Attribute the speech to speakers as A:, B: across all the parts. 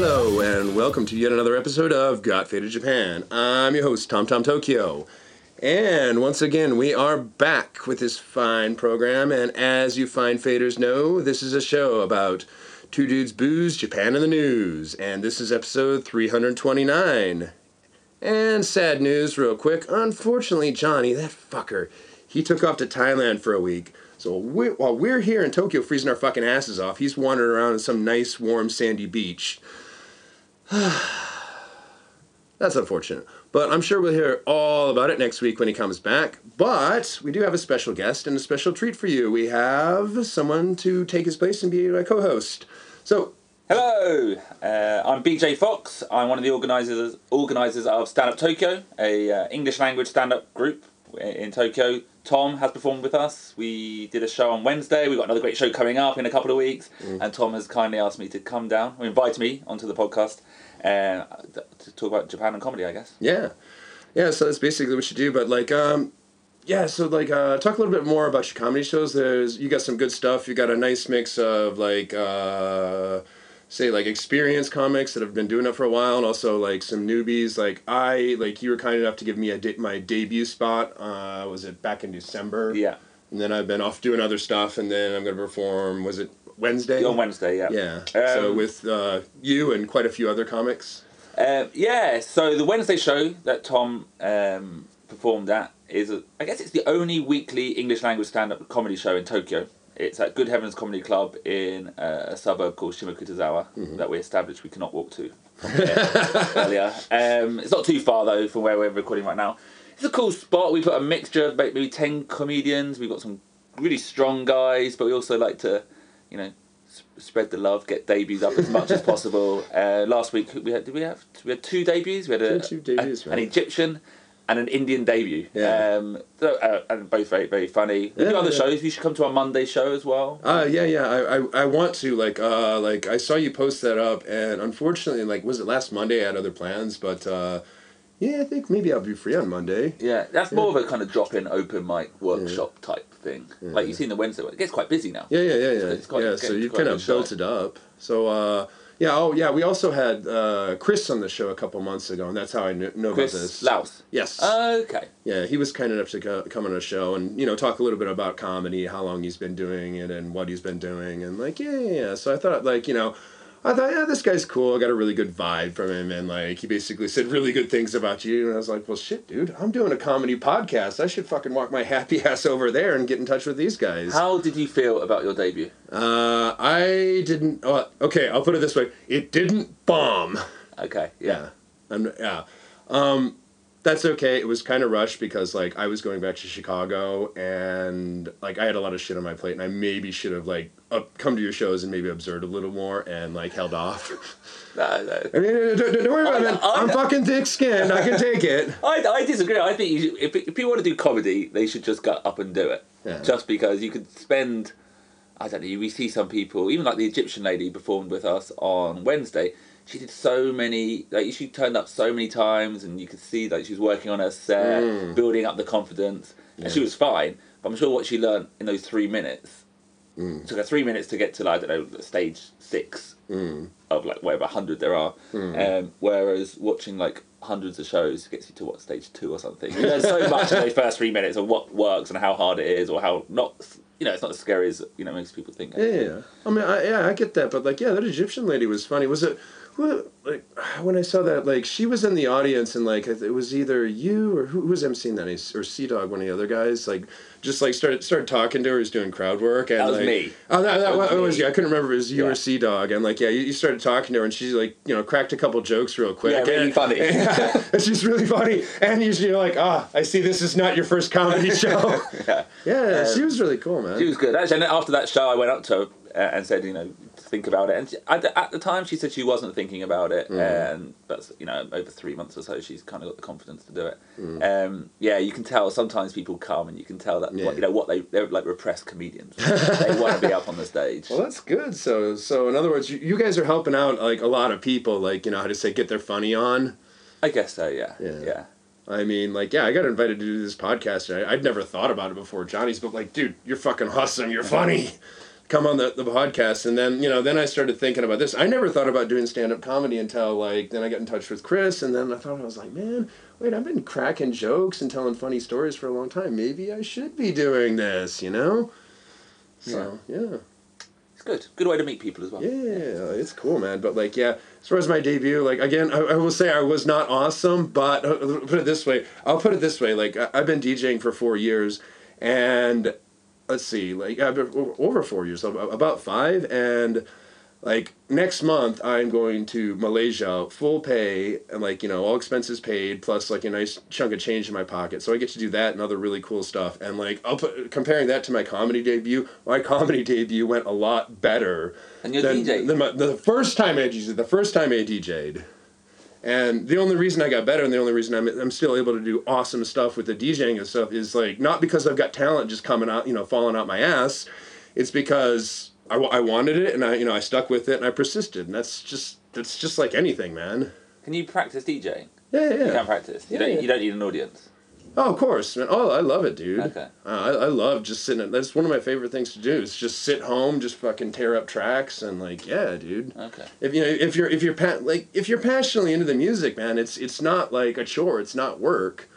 A: Hello, and welcome to yet another episode of Got Faded Japan. I'm your host, Tom Tom Tokyo. And once again, we are back with this fine program, and as you fine faders know, this is a show about two dudes booze, Japan and the news, and this is episode 329. And sad news, real quick. Unfortunately, Johnny, that fucker, he took off to Thailand for a week. So we're, while we're here in Tokyo freezing our fucking asses off, he's wandering around on some nice, warm, sandy beach. That's unfortunate. But I'm sure we'll hear all about it next week when he comes back. But we do have a special guest and a special treat for you. We have someone to take his place and be my co host. So,
B: Hello, uh, I'm BJ Fox. I'm one of the organisers organisers of Stand Up Tokyo, a uh, English language stand up group in Tokyo. Tom has performed with us. We did a show on Wednesday. We've got another great show coming up in a couple of weeks. And Tom has kindly asked me to come down, or invite me onto the podcast uh, to talk about Japan and comedy, I guess.
A: yeah. Yeah, so that's basically what you do. But, like, um, yeah, so, like, uh, talk a little bit more about your comedy shows. There's, you got some good stuff. You got a nice mix of, like, uh, say like experienced comics that have been doing it for a while and also like some newbies like i like you were kind enough to give me a de- my debut spot uh was it back in december
B: Yeah.
A: and then i've been off doing other stuff and then i'm going to perform was it wednesday
B: On Wednesday, yeah.
A: yeah so
B: Um,
A: with uh, you and quite a few other comics
B: Um, yeah, so the Wednesday show that Tom um, performed at is, a, I guess it's the only weekly English language stand up comedy show in Tokyo. It's at Good Heavens Comedy Club in uh, a suburb called Shimokitazawa that we established we cannot walk to earlier. Um, it's not too far though from where we're recording right now. It's a cool spot. We put a mixture of maybe 10 comedians. We've got some really strong guys, but we also like to, you know, spread the love, get debuts up as much as possible. Uh, last week we had did we have we had two debuts. We had a,
A: Two debuts,
B: a-
A: right.
B: an Egyptian and an Indian debut.
A: Yeah.
B: Um, so, uh, and both very very funny.
A: Yeah,
B: do other
A: yeah.
B: shows. You should come to our Monday show as well.
A: uh yeah yeah I, I i want to like uh like i saw you post that up and unfortunately like was it last monday i had other plans but uh yeah i think maybe i'll be free on monday
B: Yeah, that's more of a kind of drop-in open mic workshop type thing. Like you see in the Wednesday, one. it gets quite busy now.
A: Yeah, yeah, yeah, yeah.
B: It's quite-
A: yeah, so you kind of built it up. So, uh, yeah, oh, yeah, we also had uh, Chris on the show a couple months ago, and that's how I kn- know
B: Chris
A: about this.
B: Laus.
A: Yes.
B: Okay.
A: yeah, he was kind enough to co- come on a show and, you know, talk a little bit about comedy, how long he's been doing it, and what he's been doing, and, like, yeah, yeah, yeah. So I thought, like, you know, I thought, yeah, this guy's cool. I got a really good vibe from him, and, like, he basically said really good things about you, and I was like, well, shit, dude, I'm doing a comedy podcast. I should fucking walk my happy ass over there and get in touch with these guys.
B: How did you feel about your debut?
A: Uh, I didn't. Oh, okay, I'll put it this way: it didn't bomb.
B: Okay. Yeah.
A: Yeah, I'm, yeah. Um, that's okay. It was kind of rushed because like I was going back to Chicago and like I had a lot of shit on my plate, and I maybe should have like up, come to your shows and maybe observed a little more and like held off.
B: No, no.
A: I mean, don't, don't worry about
B: I-
A: it.
B: I-
A: I'm fucking thick-skinned. I can take it.
B: I, I disagree. I think you if, if people want to do comedy, they should just go up and do it.
A: Yeah.
B: Just because you could spend, I don't know, we see some people, even like the Egyptian lady performed with us on Wednesday. She did so many, like she turned up so many times, and you could see that she was working on her set,
A: Mm.
B: building up the confidence, and she was fine. But I'm sure what she learned in those three minutes
A: Mm.
B: took her three minutes to get to, like, I don't know, stage six
A: Mm.
B: of like whatever hundred there are. Um, whereas watching like hundreds of shows gets you to what stage two or something. You learn so much in those first three minutes of what works and how hard it is, or how not. You know, it's not as scary as you know most people think.
A: Yeah, yeah, yeah. I mean, I, yeah, I get that, but like, yeah, that Egyptian lady was funny. Was it? Who, like when I saw that, like she was in the audience, and like it was either you or who, who was emceeing that, or Sea Dog, one of the other guys, like just like started started talking to her. He was doing crowd work, and
B: That was
A: like,
B: me.
A: Oh, that, that,
B: was
A: was, you. I couldn't remember it was you
B: Yeah.
A: or Sea Dog, and like yeah, you, you started talking to her, and she's like you know cracked a couple jokes real quick.
B: Yeah, really
A: and,
B: funny.
A: and she's really funny, and you- you're like, ah, I see this is not your first comedy show.
B: Yeah,
A: yeah, she was really cool, man.
B: she was good. Actually, and after that show, I went up to her uh, and said, you know, think about it. And she, at, the, at the time, she said she wasn't thinking about it, mm. um, and that's you know over three months or so, she's kind of got the confidence to do it. Mm. Um, yeah, you can tell sometimes people come and you can tell that
A: Yeah.
B: what, you know what they they're like repressed comedians. they want to be up on the stage.
A: Well, that's good. So, so in other words, you, you guys are helping out like a lot of people, like you know how to say get their funny on.
B: I guess so. Yeah.
A: Yeah.
B: Yeah.
A: I mean, like, yeah, I got invited to do this podcast. and I, I'd never thought about it before, Johnny's, but like, dude, you're fucking awesome. You're funny. Come on the, the podcast. And then you know then i started thinking about this. I never thought about doing stand-up comedy until like then i got in touch with chris. And then i thought i was like man wait i've been cracking jokes and telling funny stories for a long time. Maybe i should be doing this you know? So yeah.
B: It's good. Good way to meet people as well.
A: yeah, it's cool, man. But like, yeah, as far as my debut, like again, I, I will say I was not awesome, but uh, put it this way, I'll put it this way, like I, I've been DJing for four years, and let's see, like I've been over four years, about five, and like next month I'm going to Malaysia, full pay, and like you know all expenses paid, plus like a nice chunk of change in my pocket. So I get to do that and other really cool stuff. And like I'll put comparing that to my comedy debut, my comedy debut went a lot better
B: And you're
A: than,
B: DJ.
A: than my, the first time I DJed. The first time I DJ'd. And the only reason I got better and the only reason I'm, I'm still able to do awesome stuff with the DJing and stuff is like not because I've got talent just coming out, you know, falling out my ass. It's because I, I wanted it and I, you know, I stuck with it and I persisted. And that's just, that's just like anything, man.
B: Can you practice DJing?
A: Yeah, yeah.
B: You can practice. You
A: Yeah,
B: don't.
A: yeah.
B: You don't need an audience.
A: Oh, of course. Oh, I love it, dude.
B: Okay.
A: Uh, I, I love just sitting. At, that's one of my favorite things to do. Is just sit home, just fucking tear up tracks, and like, yeah, dude.
B: Okay.
A: If you know, if you're if you're pa- like if you're passionately into the music, man, it's it's not like a chore. It's not work.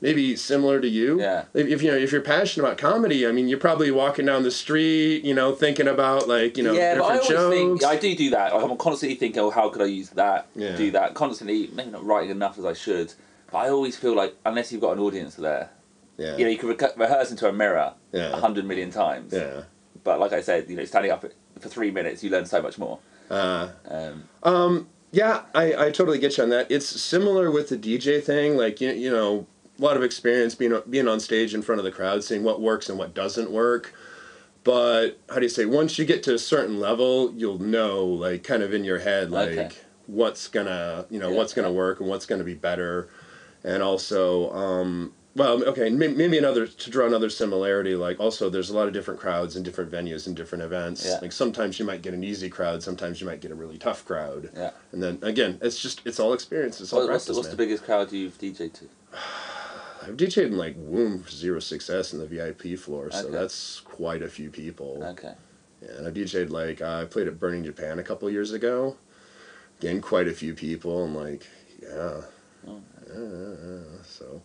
A: Maybe similar to you.
B: Yeah.
A: If, if you know if you're passionate about comedy, I mean, you're probably walking down the street, you know, thinking about like you know
B: yeah, but I always
A: jokes.
B: think I do do that. I'm constantly thinking, oh, how could I use that?
A: Yeah.
B: Do that constantly. Maybe not writing enough as I should, I always feel like unless you've got an audience there,
A: yeah.
B: you know, you can reco- rehearse into a mirror a
A: Yeah.
B: hundred million times.
A: Yeah.
B: But like I said, you know, standing up for three minutes, you learn so much more.
A: Uh,
B: Um,
A: Um, yeah, I, I totally get you on that. It's similar with the DJ thing. Like you, you know, a lot of experience being being on stage in front of the crowd, seeing what works and what doesn't work. But how do you say? Once you get to a certain level, you'll know, like, kind of in your head, like
B: Okay.
A: what's gonna, you know,
B: Yeah,
A: what's gonna work and what's gonna be better, and also, um, well, okay, maybe another to draw another similarity. Like, also, there's a lot of different crowds and different venues and different events.
B: Yeah.
A: Like, sometimes you might get an easy crowd, sometimes you might get a really tough crowd.
B: yeah.
A: And then again, it's just it's all experience. It's all
B: What, what's the,
A: practice,
B: what's the biggest crowd you've dj'd to?
A: I've DJed in like Womb Zero Success in the VIP floor, so
B: Okay.
A: that's quite a few people.
B: Okay.
A: Yeah, and I DJed like uh, I played at Burning Japan a couple years ago. Again, quite a few people, and like yeah,
B: Oh.
A: Yeah. so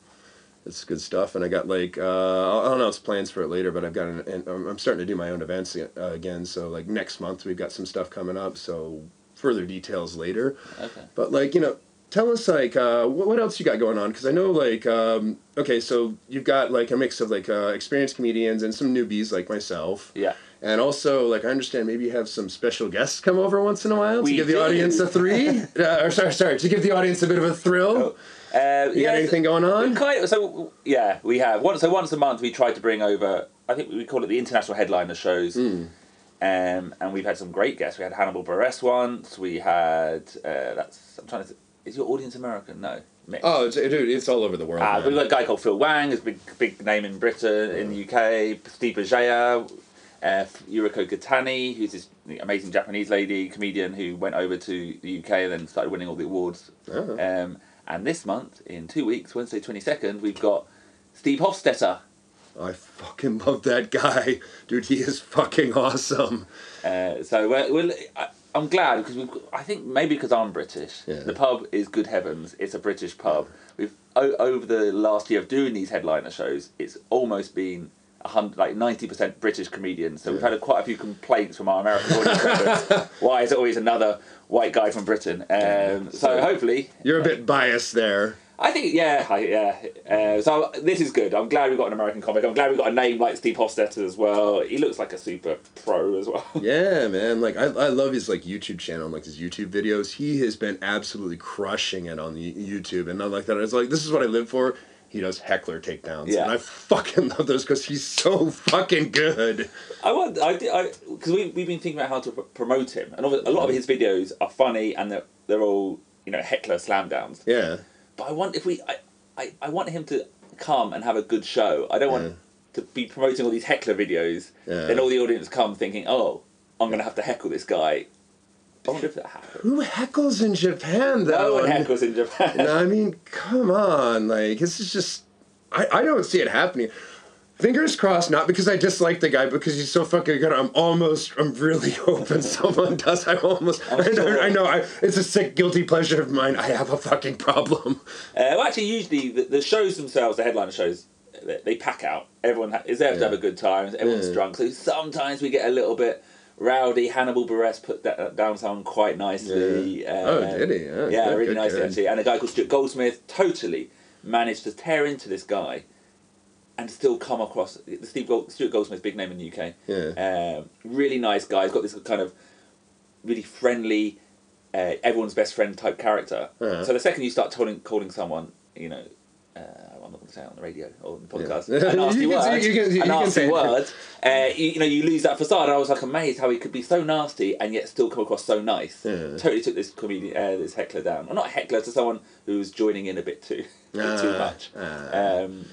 A: it's good stuff. And I got like uh, I don't know, it's plans for it later, but I've got an, and I'm starting to do my own events uh, again. So like next month we've got some stuff coming up. So further details later.
B: Okay.
A: But like you know, tell us like uh, what, what else you got going on? Because I know like um, okay, so you've got like a mix of like uh, experienced comedians and some newbies like myself,
B: Yeah.
A: And also like I understand maybe you have some special guests come over once in a while
B: We
A: to give the audience a three. uh, or sorry, sorry, to give the audience a bit of a thrill.
B: Uh,
A: You got anything going on?
B: Kind of, so yeah, we have once. So once a month, we try to bring over. I think we call it the international headliner shows.
A: Mm.
B: Um, and we've had some great guests. We had Hannibal Buress once. We had uh, that's. I'm trying to. Is your audience American? No. Mixed.
A: Oh, it's, dude, it's all over the world. Man.
B: we've got a guy called Phil Wang, who's a big big name in Britain, in the UK. Steve Bugeja, uh, Yuriko Kotani, who's this amazing Japanese lady comedian who went over to the UK and then started winning all the awards.
A: Oh.
B: Um, and this month, in two weeks, Wednesday twenty second, we've got Steve Hofstetter.
A: I fucking love that guy, dude. He is fucking awesome.
B: Uh, so we're, we're, I, I'm glad because we've. I think maybe because I'm British.
A: Yeah.
B: The pub is Good Heavens. It's a British pub. We've o- over the last year of doing these headliner shows, it's almost been like ninety percent British comedians. So we've had a, quite a few complaints from our American audience. Why is it always another white guy from Britain? Um, so
A: So-
B: hopefully,
A: You're a bit biased there.
B: I think yeah, I, yeah. Uh, so this is good. I'm glad we got an American comic. I'm glad we got a name like Steve Hofstetter as well. He looks like a super pro as well.
A: Yeah, man. Like I, I love his like YouTube channel, and, like his YouTube videos. He has been absolutely crushing it on the YouTube, and not like that. It's like this is what I live for. He does heckler takedowns,
B: Yeah.
A: and I fucking love those because he's so fucking good.
B: I want I because we we've been thinking about how to pr- promote him, and a lot of his videos are funny and they're they're all you know heckler slam downs.
A: Yeah,
B: But I want if we I, I, I want him to come and have a good show. I don't want
A: Yeah.
B: to be promoting all these heckler videos.
A: Yeah.
B: Then all the audience come thinking, oh, I'm gonna have to heckle this guy.
A: Who heckles in Japan though?
B: No one heckles in Japan.
A: No, I mean, come on, like this is just. I, I don't see it happening. fingers crossed, not because I dislike the guy, because he's so fucking good. I'm almost, I'm really hoping someone does. I almost, I, know. I know, I, it's a sick, guilty pleasure of mine. I have a fucking problem.
B: Uh, well, actually, usually the, the shows themselves, the headliner shows, they, they pack out. Everyone ha- is there to have a good time. Everyone's
A: Yeah.
B: drunk, so sometimes we get a little bit rowdy. Hannibal Buress put that down sound quite nicely.
A: Oh,
B: Um,
A: did he? Yeah,
B: yeah,
A: good,
B: really
A: good,
B: nicely
A: good.
B: actually. And a guy called Stuart Goldsmith totally managed to tear into this guy and still come across Steve Gold, Stuart Goldsmith, big name in the UK.
A: Yeah.
B: Um, really nice guy. He's got this kind of really friendly, uh, everyone's best friend type character.
A: Uh-huh.
B: So the second you start calling calling someone, you know, uh, not going to say it on the radio or on the podcast,
A: Yeah.
B: a nasty
A: You can say-
B: word,
A: you can- you
B: a
A: can
B: nasty
A: say it.
B: word, uh, you, you know, you lose that facade. And I was like amazed how he could be so nasty and yet still come across so nice.
A: Yeah.
B: Totally took this comedian, uh, this heckler down. Well, not a heckler, to someone who was joining in a bit too, a bit too
A: Ah,
B: much.
A: ah.
B: Um,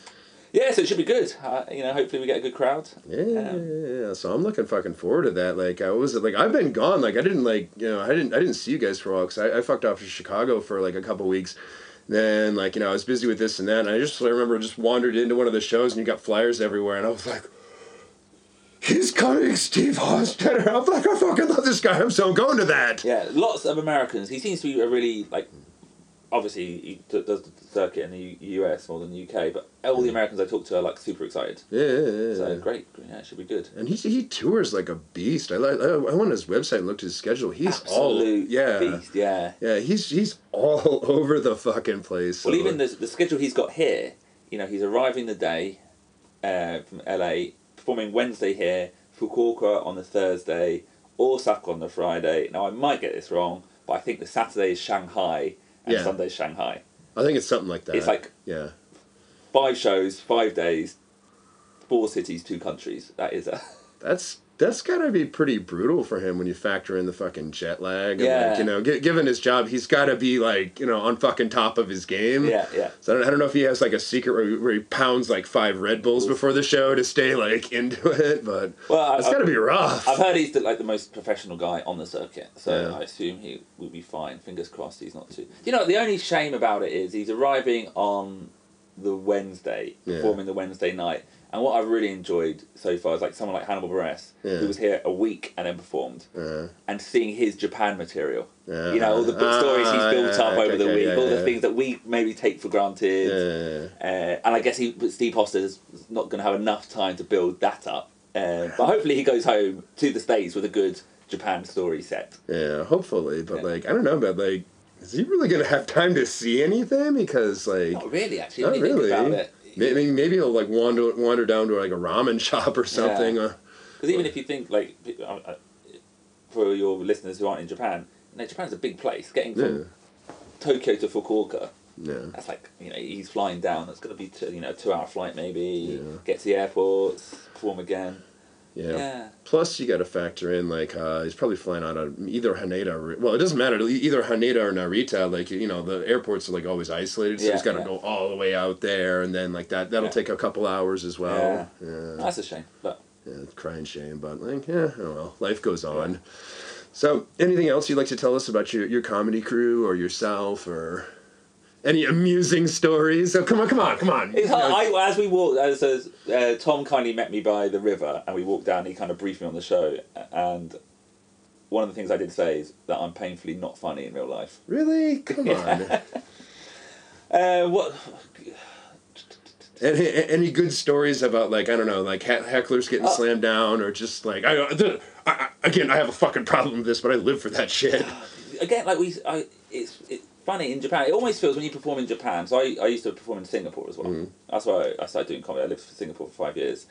B: yeah, so it should be good. Uh, you know, hopefully we get a good crowd.
A: Yeah, yeah, yeah. So I'm looking fucking forward to that. Like I was like I've been gone. Like I didn't like you know I didn't I didn't see you guys for a while because I, I fucked off to Chicago for like a couple weeks. Then like you know I was busy with this and that. And I just I remember just wandered into one of the shows and you got flyers everywhere and I was like. He's coming, Steve Hofstetter. I'm like, I fucking love this guy. I'm so going to that.
B: Yeah, lots of Americans. He seems to be a really like. Obviously, he d- does the circuit in the U- US more than the UK, but all the Americans I talk to are like super excited.
A: Yeah, yeah, yeah.
B: So great, yeah, it should be good.
A: And he he tours like a beast. I like I, I went on his website and looked at his schedule. He's
B: Absolute
A: all yeah
B: beast, yeah.
A: yeah. He's he's all over the fucking place.
B: Well,
A: so-
B: even the the schedule he's got here, you know, he's arriving the day uh, from LA, performing Wednesday here, Fukuoka on the Thursday, Osaka on the Friday. Now I might get this wrong, but I think the Saturday is Shanghai and
A: Yeah.
B: Sunday Shanghai.
A: I think it's something like that.
B: It's like
A: yeah.
B: five shows, five days, four cities, two countries. That is a
A: That's that's gotta be pretty brutal for him when you factor in the fucking jet lag. And
B: Yeah.
A: like, you know, gi- given his job, he's got to be like you know on fucking top of his game.
B: yeah, yeah.
A: So I don't, I don't know if he has like a secret where he, where he pounds like five Red Bulls before the show to stay like into it, but
B: Well,
A: it's got to be rough.
B: I've heard he's the, like the most professional guy on the circuit, so
A: Yeah.
B: I assume he will be fine. Fingers crossed, he's not too. You know, the only shame about it is he's arriving on the Wednesday,
A: Yeah.
B: performing the Wednesday night. And what I've really enjoyed so far is like someone like Hannibal Buress,
A: Yeah.
B: who was here a week and then performed,
A: Uh,
B: and seeing his Japan material.
A: uh,
B: You know, all the book stories he's
A: ah,
B: built up
A: okay,
B: over the
A: okay,
B: week,
A: yeah,
B: all the things that we maybe take for granted. Uh, and I guess he, Steve Hoster's not going to have enough time to build that up. Uh, but hopefully he goes home to the States with a good Japan story set.
A: Yeah, hopefully, but like I don't know, but like, is he really gonna have time to see anything? Because like,
B: Not really, actually,
A: Not
B: when you think
A: really.
B: about it.
A: maybe maybe he'll like wander wander down to like a ramen shop or something. Uh,
B: Because even if you think, like, uh, uh, for your listeners who aren't in Japan, you know, Japan's a big place. Getting from
A: yeah,
B: Tokyo to Fukuoka,
A: yeah,
B: that's like, you know, he's flying down. That's going to be, t- you know, a two hour flight maybe.
A: Yeah.
B: Get to the airport, perform again.
A: Yeah.
B: Yeah.
A: Plus, you got to factor in like uh, he's probably flying out of either Haneda. Or, well, it doesn't matter. Either Haneda or Narita. Like you know, the airports are like always isolated, so
B: Yeah,
A: he's got to
B: yeah.
A: go all the way out there, and then like that that'll take a couple hours as well. Yeah,
B: That's a shame. But
A: yeah, crying shame, but like yeah, oh well, life goes on. So, anything else you'd like to tell us about your your comedy crew or yourself or? Any amusing stories? Oh, come on, come on, come on.
B: It's hard. I, as we walked, as, as uh, Tom kindly met me by the river, and we walked down. He kind of briefed me on the show, and one of the things I did say is that I'm painfully not funny in real life.
A: really? Come on.
B: Uh, what?
A: Any, any good stories about like I don't know, like hecklers getting
B: Uh,
A: slammed down, or just like I, I, I again I have a fucking problem with this, but I live for that shit.
B: Again, like we, I, it's it's funny in Japan. It almost feels when you perform in Japan. So I, I used to perform in Singapore as well.
A: Mhm.
B: That's why I, I started doing comedy. I lived in Singapore for five years.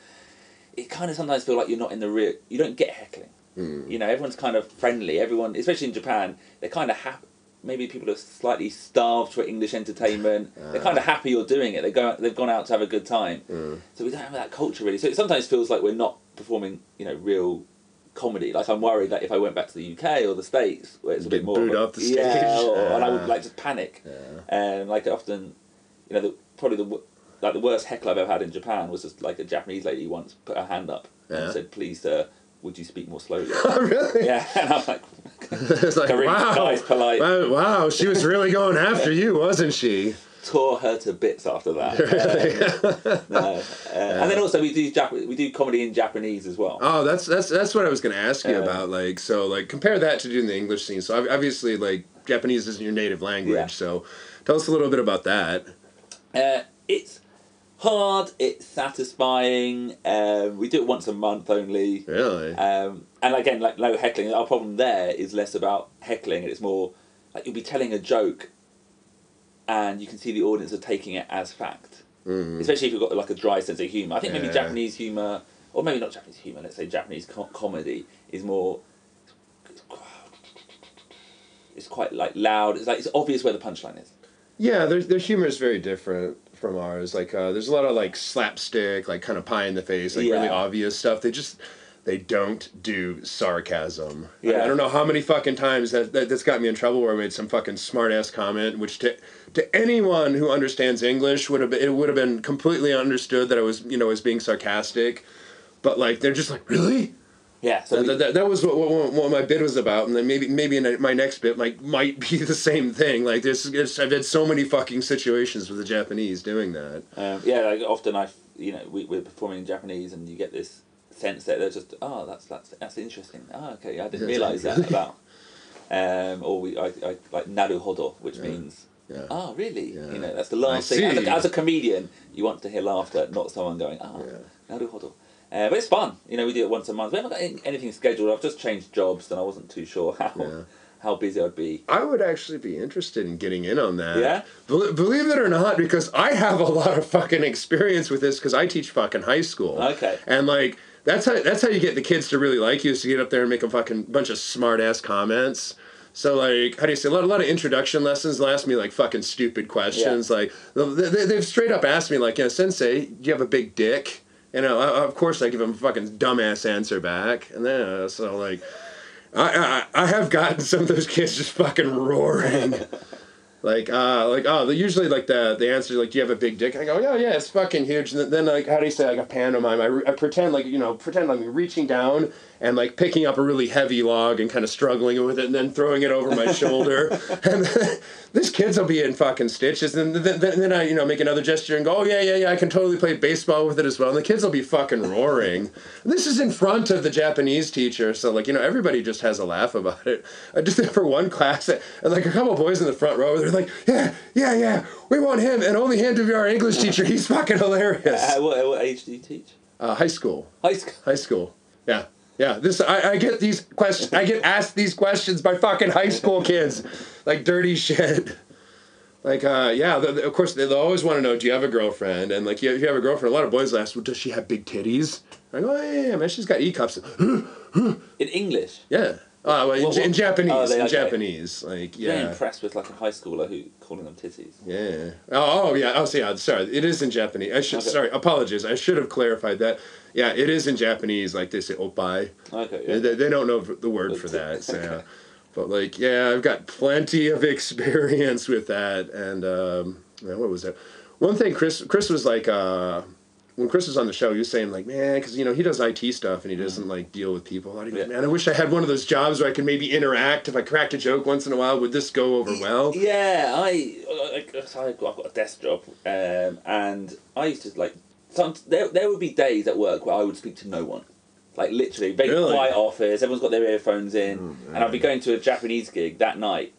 B: It kind of sometimes feel like you're not in the real. You don't get heckling.
A: Mm.
B: You know, everyone's kind of friendly. Everyone, especially in Japan, they're kind of happy. Maybe people are slightly starved for English entertainment. they're kind of happy you're doing it. They go, they've gone out to have a good time.
A: Mm.
B: So we don't have that culture really. So it sometimes feels like we're not performing, you know, real comedy. Like I'm worried that if I went back to the UK or the States, where it's a bit more
A: off the
B: yeah,
A: stage.
B: or- and I would like just panic.
A: Yeah.
B: And like often, you know, the, probably the like the worst heckle I've ever had in Japan was just like a Japanese lady once put her hand up
A: Yeah.
B: and said, "Please, sir, would you speak more slowly?"
A: Oh, really?
B: yeah, and I'm like,
A: it's like wow,
B: nice, polite.
A: wow, wow, she was really going after you, wasn't she?
B: Tore her to bits after that. Um, no. Uh, And then also we do Jap- we do comedy in Japanese as well.
A: Oh, that's that's that's what I was going to ask you
B: Yeah.
A: about. Like, so like compare that to doing the English scene. So obviously, like Japanese isn't your native language.
B: Yeah.
A: So tell us a little bit about that.
B: Uh, it's hard. It's satisfying. Um, we do it once a month only.
A: Really?
B: Um, and again, like no heckling. Our problem there is less about heckling, and it's more like you'll be telling a joke, and you can see the audience are taking it as fact.
A: Mhm.
B: Especially if you've got like a dry sense of humor. I think maybe Japanese humor, or maybe not Japanese humor. Let's say Japanese co- comedy is more. It's quite like loud. It's like it's obvious where the punchline is.
A: Yeah, their their humor is very different from ours. Like, uh, there's a lot of like slapstick, like kind of pie in the face, like really obvious stuff. They just they don't do sarcasm.
B: Yeah.
A: I, don't know how many fucking times that, that that's got me in trouble where I made some fucking smart ass comment, which to to anyone who understands English would have been, it would have been completely understood that I was you know was being sarcastic, but like they're just like really.
B: Yeah. So
A: That,
B: we-
A: that, that, was what, what, what my bit was about, and then maybe maybe in my next bit might might be the same thing. Like this, I've had so many fucking situations with the Japanese doing that.
B: Um, yeah, like often I, you know, we, we're performing in Japanese, and you get this sense that they're just, oh, that's that's that's interesting. Oh, okay, I didn't
A: Yeah,
B: realize that about. Um, or we, I, I like naruhodo, which means,
A: Yeah.
B: oh, really?
A: Yeah.
B: You know, that's the last
A: I
B: thing. As a, as a comedian, you want to hear laughter, not someone going, oh,
A: Yeah.
B: naruhodo. Uh, but it's fun. You know, we do it once a month. We haven't got any- anything scheduled. I've just changed jobs, and I wasn't too sure how
A: Yeah.
B: how busy I'd be.
A: I would actually be interested in getting in on that.
B: Yeah?
A: Bel- believe it or not, because I have a lot of fucking experience with this because I teach fucking high school.
B: Okay.
A: And like that's how that's how you get the kids to really like you is to get up there and make a fucking bunch of smart ass comments. So like, how do you say? A lot, a lot of introduction lessons. They'll ask me like fucking stupid questions. Like they, they, they've straight up asked me like, you know, Sensei, do you have a big dick? You know, I, of course I give them a fucking dumbass answer back, and then uh, so like, I, I I have gotten some of those kids just fucking roaring. Like, uh, like, oh, the, usually like the the answer is like, do you have a big dick? I go, yeah, yeah, it's fucking huge. And then, like, how do you say like a pantomime? I, re- I pretend like you know, pretend like reaching down and like picking up a really heavy log and kind of struggling with it, and then throwing it over my shoulder. And this kids will be in fucking stitches, and then, then, then I you know make another gesture and go, oh yeah, yeah, yeah, I can totally play baseball with it as well. And the kids will be fucking roaring. This is in front of the Japanese teacher, so like you know everybody just has a laugh about it. I just for one class, and like a couple boys in the front row, they're like, yeah, yeah, yeah, we want him, and only him to be our English teacher. He's fucking hilarious.
B: Uh, what, what age do you teach?
A: Uh, high school,
B: High school.
A: high school, yeah. Yeah, this I, I get these questions. I get asked these questions by fucking high school kids, like dirty shit. Like, uh, yeah, the, the- of course they, always want to know, do you have a girlfriend? And like, if you have a girlfriend, a lot of boys ask, well, does she have big titties? I go, oh, yeah, yeah, man, she's got e cups.
B: In English.
A: yeah. Oh, well, in, in Japanese,
B: oh, they-
A: in
B: okay.
A: Japanese, like,
B: Very
A: yeah,
B: impressed with like a high schooler who calling them titties.
A: yeah. Oh, oh, yeah. Oh, so yeah. Sorry, it is in Japanese. I should.
B: Okay.
A: Sorry, apologies. I should have clarified that. Yeah, it is in Japanese. Like they say, oppai.
B: Okay.
A: Yeah. They, they don't know the word for that. So, yeah. But like, yeah, I've got plenty of experience with that. And um, what was that? One thing, Chris. Chris was like, uh, when Chris was on the show, he was saying like, man, because you know he does IT stuff and he doesn't like deal with people. He goes,
B: Yeah.
A: Man, I wish I had one of those jobs where I could maybe interact. If I cracked a joke once in a while, would this go over well?
B: Yeah, I, I, I've got, a desk job, um, and I used to like. Some, there, there would be days at work where I would speak to no one, like literally very
A: Really?
B: quiet office. Everyone's got their earphones in, and I'd be going to a Japanese gig that night,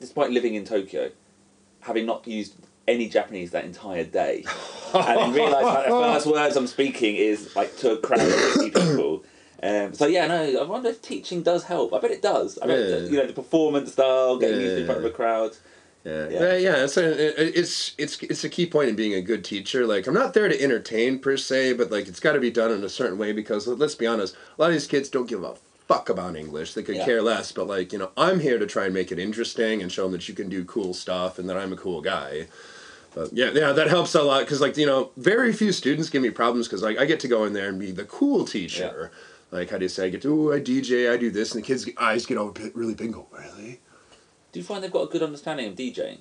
B: despite living in Tokyo, having not used any Japanese that entire day, and then realise like the first words I'm speaking is like to a crowd of fifty people. Um, so yeah, no, I wonder if teaching does help. I bet it does. I bet
A: Yeah.
B: you know the performance style, getting used to in front of a crowd.
A: Yeah,
B: Yeah.
A: yeah, yeah. It's a, it's it's it's a key point in being a good teacher. Like I'm not there to entertain per se, but like it's got to be done in a certain way because let- let's be honest, a lot of these kids don't give a fuck about English. They could
B: Yeah.
A: care less. But like you know, I'm here to try and make it interesting and show them that you can do cool stuff and that I'm a cool guy. But yeah, yeah, that helps a lot because like you know, very few students give me problems because like I get to go in there and be the cool teacher. Like how do you say? I get to oh I DJ, I do this, and the kids' eyes get all really big. really?
B: Do you find they've got a good understanding of DJing?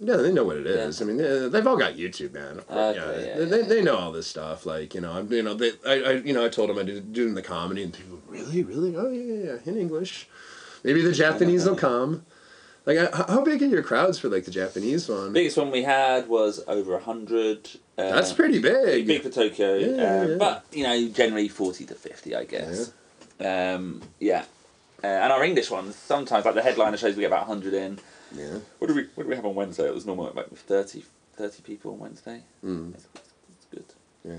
A: Yeah, they know what it is. Yeah. I mean, they- they've all got YouTube, man. Ah,
B: okay,
A: yeah,
B: yeah,
A: they,
B: yeah,
A: they, know all this stuff. Like you know, I'm you know they I, I you know I told them I did doing the comedy and people really really oh yeah yeah yeah in English. Maybe the Japanese will come. Like, uh, how big are your crowds for like the Japanese one?
B: The biggest one we had was over hundred. Uh,
A: That's pretty big.
B: big for Tokyo.
A: Yeah,
B: um,
A: yeah.
B: But you know, generally forty to fifty, I guess. Um, yeah. Uh, and our English ones sometimes, like the headliner shows, we get about hundred in.
A: Yeah.
B: What do we What do we have on Wednesday? It was normal like 30, 30 people on Wednesday.
A: Mm.
B: It's, it's good.
A: Yeah.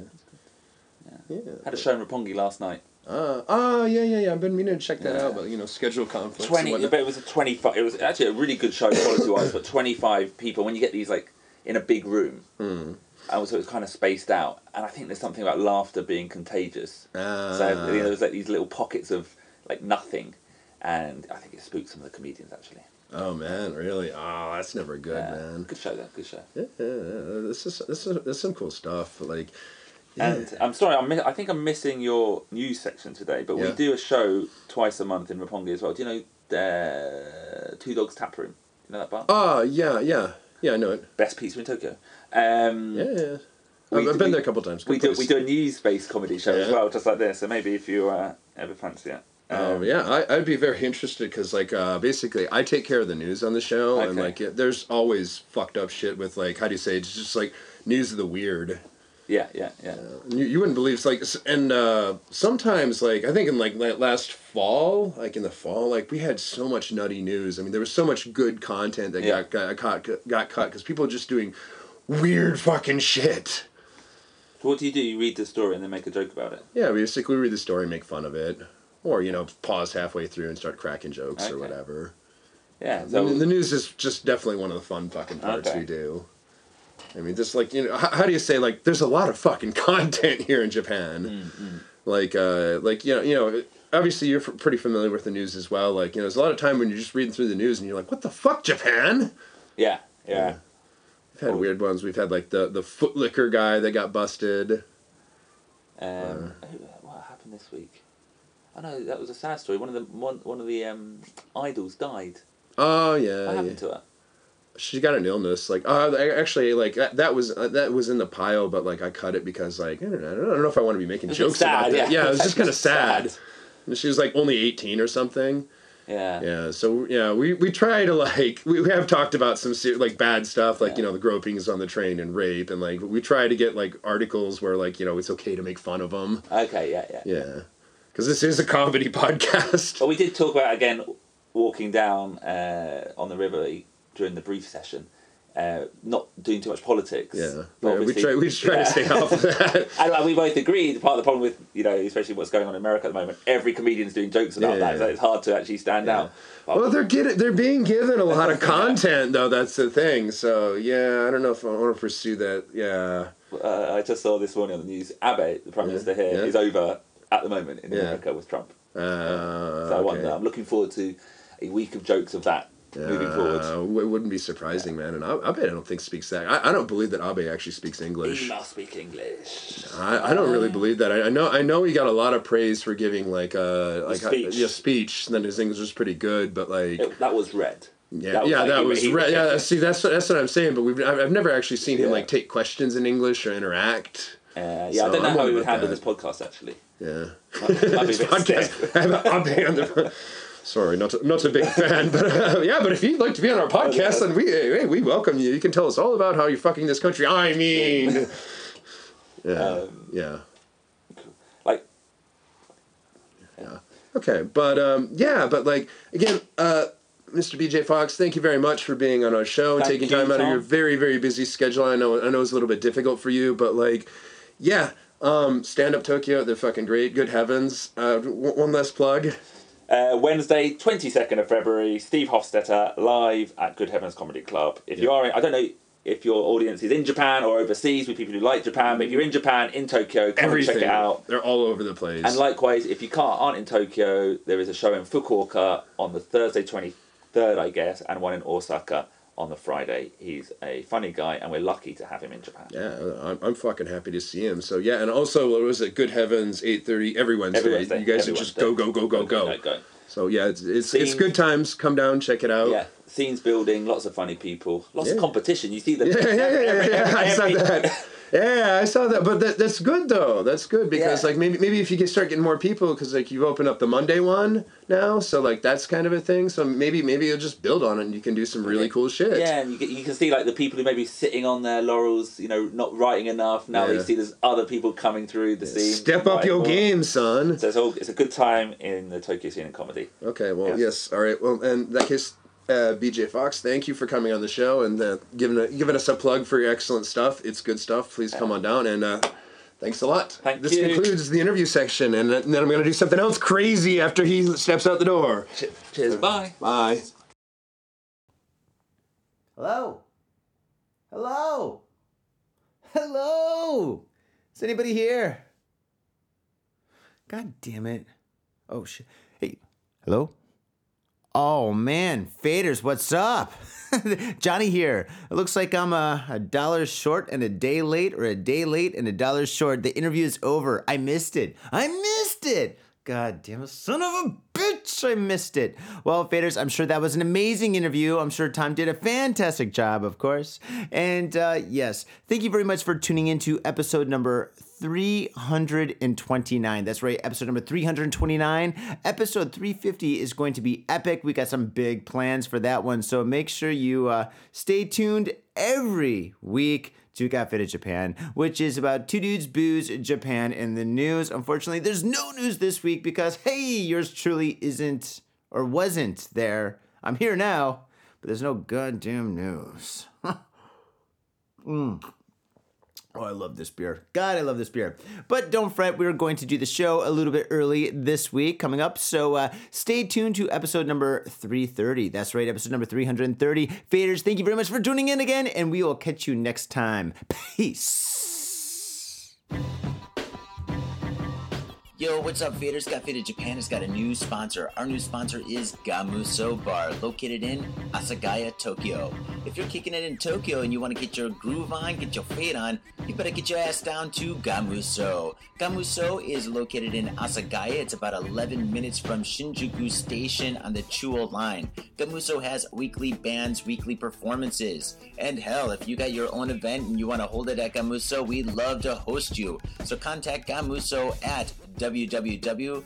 B: Yeah.
A: Yeah.
B: Had a show in Roppongi last night.
A: Uh, oh yeah, yeah, yeah. I've been meaning to check that
B: Yeah.
A: out, but you know, schedule conflicts.
B: Twenty,
A: whatnot.
B: but it was a twenty-five. It was actually a really good show quality wise, but twenty-five people. When you get these like in a big room,
A: Mm.
B: and so it was kind of spaced out. And I think there's something about laughter being contagious.
A: Ah.
B: So you know, there was like these little pockets of like nothing, and I think it spooked some of the comedians actually.
A: oh man, really? Oh, that's never good,
B: Yeah.
A: man.
B: Good show though. Good show.
A: Yeah, yeah, yeah. This is this is this is some cool stuff. Like, yeah.
B: And I'm sorry, I'm mi- I think I'm missing your news section today, but we
A: Yeah.
B: do a show twice a month in Roppongi as well. Do you know uh, Two Dogs Tap Room? You know that bar?
A: oh yeah, yeah, yeah. I know it.
B: Best pizza in Tokyo. Um,
A: Yeah, yeah.
B: We
A: I've, I've
B: do-
A: been
B: we-
A: there a couple times. Good
B: We do
A: place.
B: we do a news based comedy show as
A: Yeah.
B: well, just like this. So maybe if you uh, ever fancy it.
A: Oh
B: Um,
A: yeah, I, I'd be very interested because like uh, basically I take care of the news on the show and
B: Okay.
A: like it, there's always fucked up shit with like how do you say it? it's just like news of the weird.
B: Yeah, yeah, yeah.
A: You, you wouldn't believe it's like and uh, sometimes like I think in like last fall like in the fall like we had so much nutty news. I mean there was so much good content that
B: Yeah.
A: got got got, got cut because people are just doing weird fucking shit.
B: So what do you do? You read the story and then make a joke about it.
A: Yeah, basically we read the story, make fun of it, or you know pause halfway through and start cracking jokes or whatever.
B: Yeah.
A: So
B: So
A: the news is just definitely one of the fun fucking parts
B: Okay.
A: we do. I mean, just like you know, how, how do you say like? There's a lot of fucking content here in Japan.
B: Mm,
A: Like, uh, like you know, you know, obviously you're f- pretty familiar with the news as well. Like, you know, there's a lot of time when you're just reading through the news and you're like, what the fuck, Japan?
B: yeah, yeah.
A: We've had
B: Oh.
A: weird ones. We've had like the the foot liquor guy that got busted.
B: Um, who- what happened this week? I know that was a sad story. One of the one, one of the um, idols died.
A: Oh yeah,
B: What
A: yeah.
B: happened to her?
A: She got an illness. Like, uh, I- actually, like that, that was uh, that was in the pile, but like I cut it because like I don't know, I don't know if I want to be making
B: It was a
A: jokes about
B: sad,
A: that.
B: yeah.
A: Yeah, it was just kind of sad.
B: Sad.
A: And she was like only eighteen or something.
B: Yeah.
A: Yeah, so yeah, we, we try to like we, we have talked about some ser- like bad stuff like you know the gropings on the train and rape and like we try to get like articles where like you know it's okay to make fun of them.
B: Okay. Yeah. Yeah.
A: Yeah, because this is a comedy podcast.
B: But we did talk about again walking down uh, on the river during the brief session. Uh, not doing too much politics.
A: Yeah, yeah we try we try
B: yeah.
A: to stay off of that.
B: And like, we both agreed, part of the problem with, you know, especially what's going on in America at the moment, every comedian's doing jokes about
A: Yeah,
B: that, so it's hard to actually stand out. But-
A: Well, they're getting they're being given a lot of content though. That's the thing. So yeah, I don't know if I want to pursue that. Yeah,
B: uh, I just saw this morning on the news, Abe, the Prime Minister here, is over at the moment in. America with Trump.
A: uh,
B: So I wonder. I'm looking forward to a week of jokes of that moving forward.
A: Uh, it wouldn't be surprising, man. And Abe, I don't think speaks that. I, I don't believe that Abe actually speaks English.
B: He must speak English.
A: I, I don't really believe that. I, I know I know he got a lot of praise for giving like uh like
B: speech.
A: yeah speech. And then his English was pretty good, but like
B: It- that was red.
A: yeah
B: that was
A: yeah
B: like
A: that was re- yeah. See that's that's what I'm saying. But we've I've, I've never actually seen him
B: Yeah.
A: like take questions in English or interact.
B: Uh, yeah,
A: So
B: I don't know
A: I'm
B: how we would handle
A: that.
B: this podcast actually.
A: Yeah.
B: Might, might be a
A: This
B: bit
A: podcast. I have an Abe on the. Sorry, not a, not a big fan, but uh, yeah. But if you'd like to be on our podcast, then we hey, we welcome you. You can tell us all about how you're fucking this country. I mean, yeah,
B: Um,
A: yeah,
B: Like, yeah,
A: okay. But um, yeah, but like again, uh, Mr. BJ Fox, thank you very much for being on our show and taking
B: you,
A: time out of your very very busy schedule. I know I know it's a little bit difficult for you, but like, yeah. Um, Stand Up Tokyo, they're fucking great. Good heavens. Uh, w- one last plug.
B: Uh, Wednesday, 22nd of February, Steve Hofstetter live at Good Heavens Comedy Club. If you are, in, I don't know if your audience is in Japan or overseas with people who like Japan, but if you're in Japan, in Tokyo, come and check it out.
A: They're all over the place.
B: And likewise, if you can't aren't in Tokyo, there is a show in Fukuoka on the Thursday 23rd, I guess, and one in Osaka on the Friday. He's a funny guy, and we're lucky to have him in Japan.
A: Yeah, I'm, I'm fucking happy to see him. So yeah, and also what was it? Good Heavens, eight thirty every Wednesday.
B: Every Wednesday,
A: You guys
B: every
A: are just
B: Wednesday.
A: go go go go go.
B: go, go.
A: So yeah, it's it's, it's good times. Come down, check it out.
B: Yeah, scenes building, lots of funny people, lots of competition. You see the
A: Yeah, yeah, yeah, yeah, yeah. I saw
B: every-
A: that. Yeah, I saw that. But that, that's good though. That's good because
B: Yeah.
A: like maybe maybe if you can start getting more people because like you've opened up the Monday one now, so like that's kind of a thing. So maybe maybe you'll just build on it and you can do some really cool shit.
B: Yeah, and you, get, you can see like the people who may be sitting on their laurels, you know, not writing enough. Now
A: Yeah.
B: you see there's other people coming through the scene.
A: Step up your
B: more.
A: game, son.
B: So it's, all, it's a good time in the Tokyo scene in comedy.
A: Okay, well,
B: Yeah.
A: yes, all right. Well, in that case, uh, BJ Fox, thank you for coming on the show and uh, giving a, giving us a plug for your excellent stuff. It's good stuff. Please come on down and uh, thanks a lot.
B: Thank
A: this
B: you.
A: concludes the interview section, and then I'm going to do something else crazy after he steps out the door.
B: Cheers, bye.
A: Bye.
C: Hello? Hello? Hello? Is anybody here? God damn it. Oh shit. Hey, hello? Oh man, faders, what's up? Johnny here. It looks like I'm a, a dollar short and a day late, or a day late and a dollar short. The interview is over. I missed it. I missed it. God damn it, son of a bitch, I missed it. Well, faders, I'm sure that was an amazing interview. I'm sure Tom did a fantastic job, of course. And uh, yes, thank you very much for tuning in to episode number 329. That's right, episode number 329. Episode 350 is going to be epic. We got some big plans for that one. So make sure you uh, stay tuned every week to Got Faded Japan, which is about two dudes booze Japan in the news. Unfortunately, there's no news this week because, hey, yours truly isn't or wasn't there. I'm here now, but there's no goddamn news. mm. Oh, I love this beer. God, I love this beer. But don't fret, we're going to do the show a little bit early this week coming up. So uh, stay tuned to episode number 330. That's right, episode number 330. Faders, thank you very much for tuning in again, and we will catch you next time. Peace.
D: Yo, what's up, Faders? Got Faded Japan has got a new sponsor. Our new sponsor is Gamuso Bar, located in Asagaya, Tokyo. If you're kicking it in Tokyo and you want to get your groove on, get your fade on, you better get your ass down to Gamuso. Gamuso is located in Asagaya. It's about 11 minutes from Shinjuku Station on the Chuo line. Gamuso has weekly bands, weekly performances. And hell, if you got your own event and you want to hold it at Gamuso, we'd love to host you. So contact Gamuso at www.gamuso.com.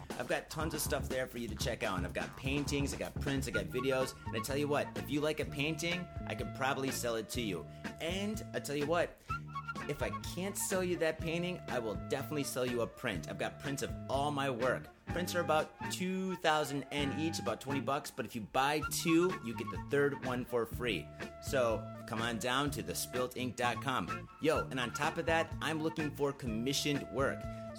C: I've got tons of stuff there for you to check out. And I've got paintings, I got prints, I got videos. And I tell you what, if you like a painting, I could probably sell it to you. And I tell you what, if I can't sell you that painting, I will definitely sell you a print. I've got prints of all my work. Prints are about 2000 yen each, about 20 bucks, but if you buy two, you get the third one for free. So come on down to thespiltink.com. Yo, and on top of that, I'm looking for commissioned work.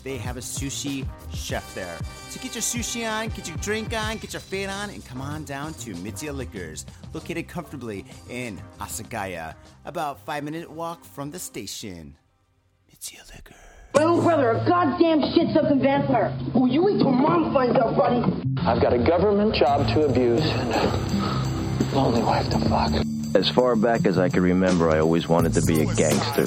C: they have a sushi chef there. So get your sushi on, get your drink on, get your fade on, and come on down to Mitsuya Liquors, located comfortably in Asagaya, about five minute walk from the station. Mitsuya Liquors.
E: My own brother, a goddamn shit-sucking vampire. Oh, you wait till mom finds out, buddy.
F: I've got a government job to abuse and a lonely wife to fuck.
G: As far back as I can remember, I always wanted to be a gangster.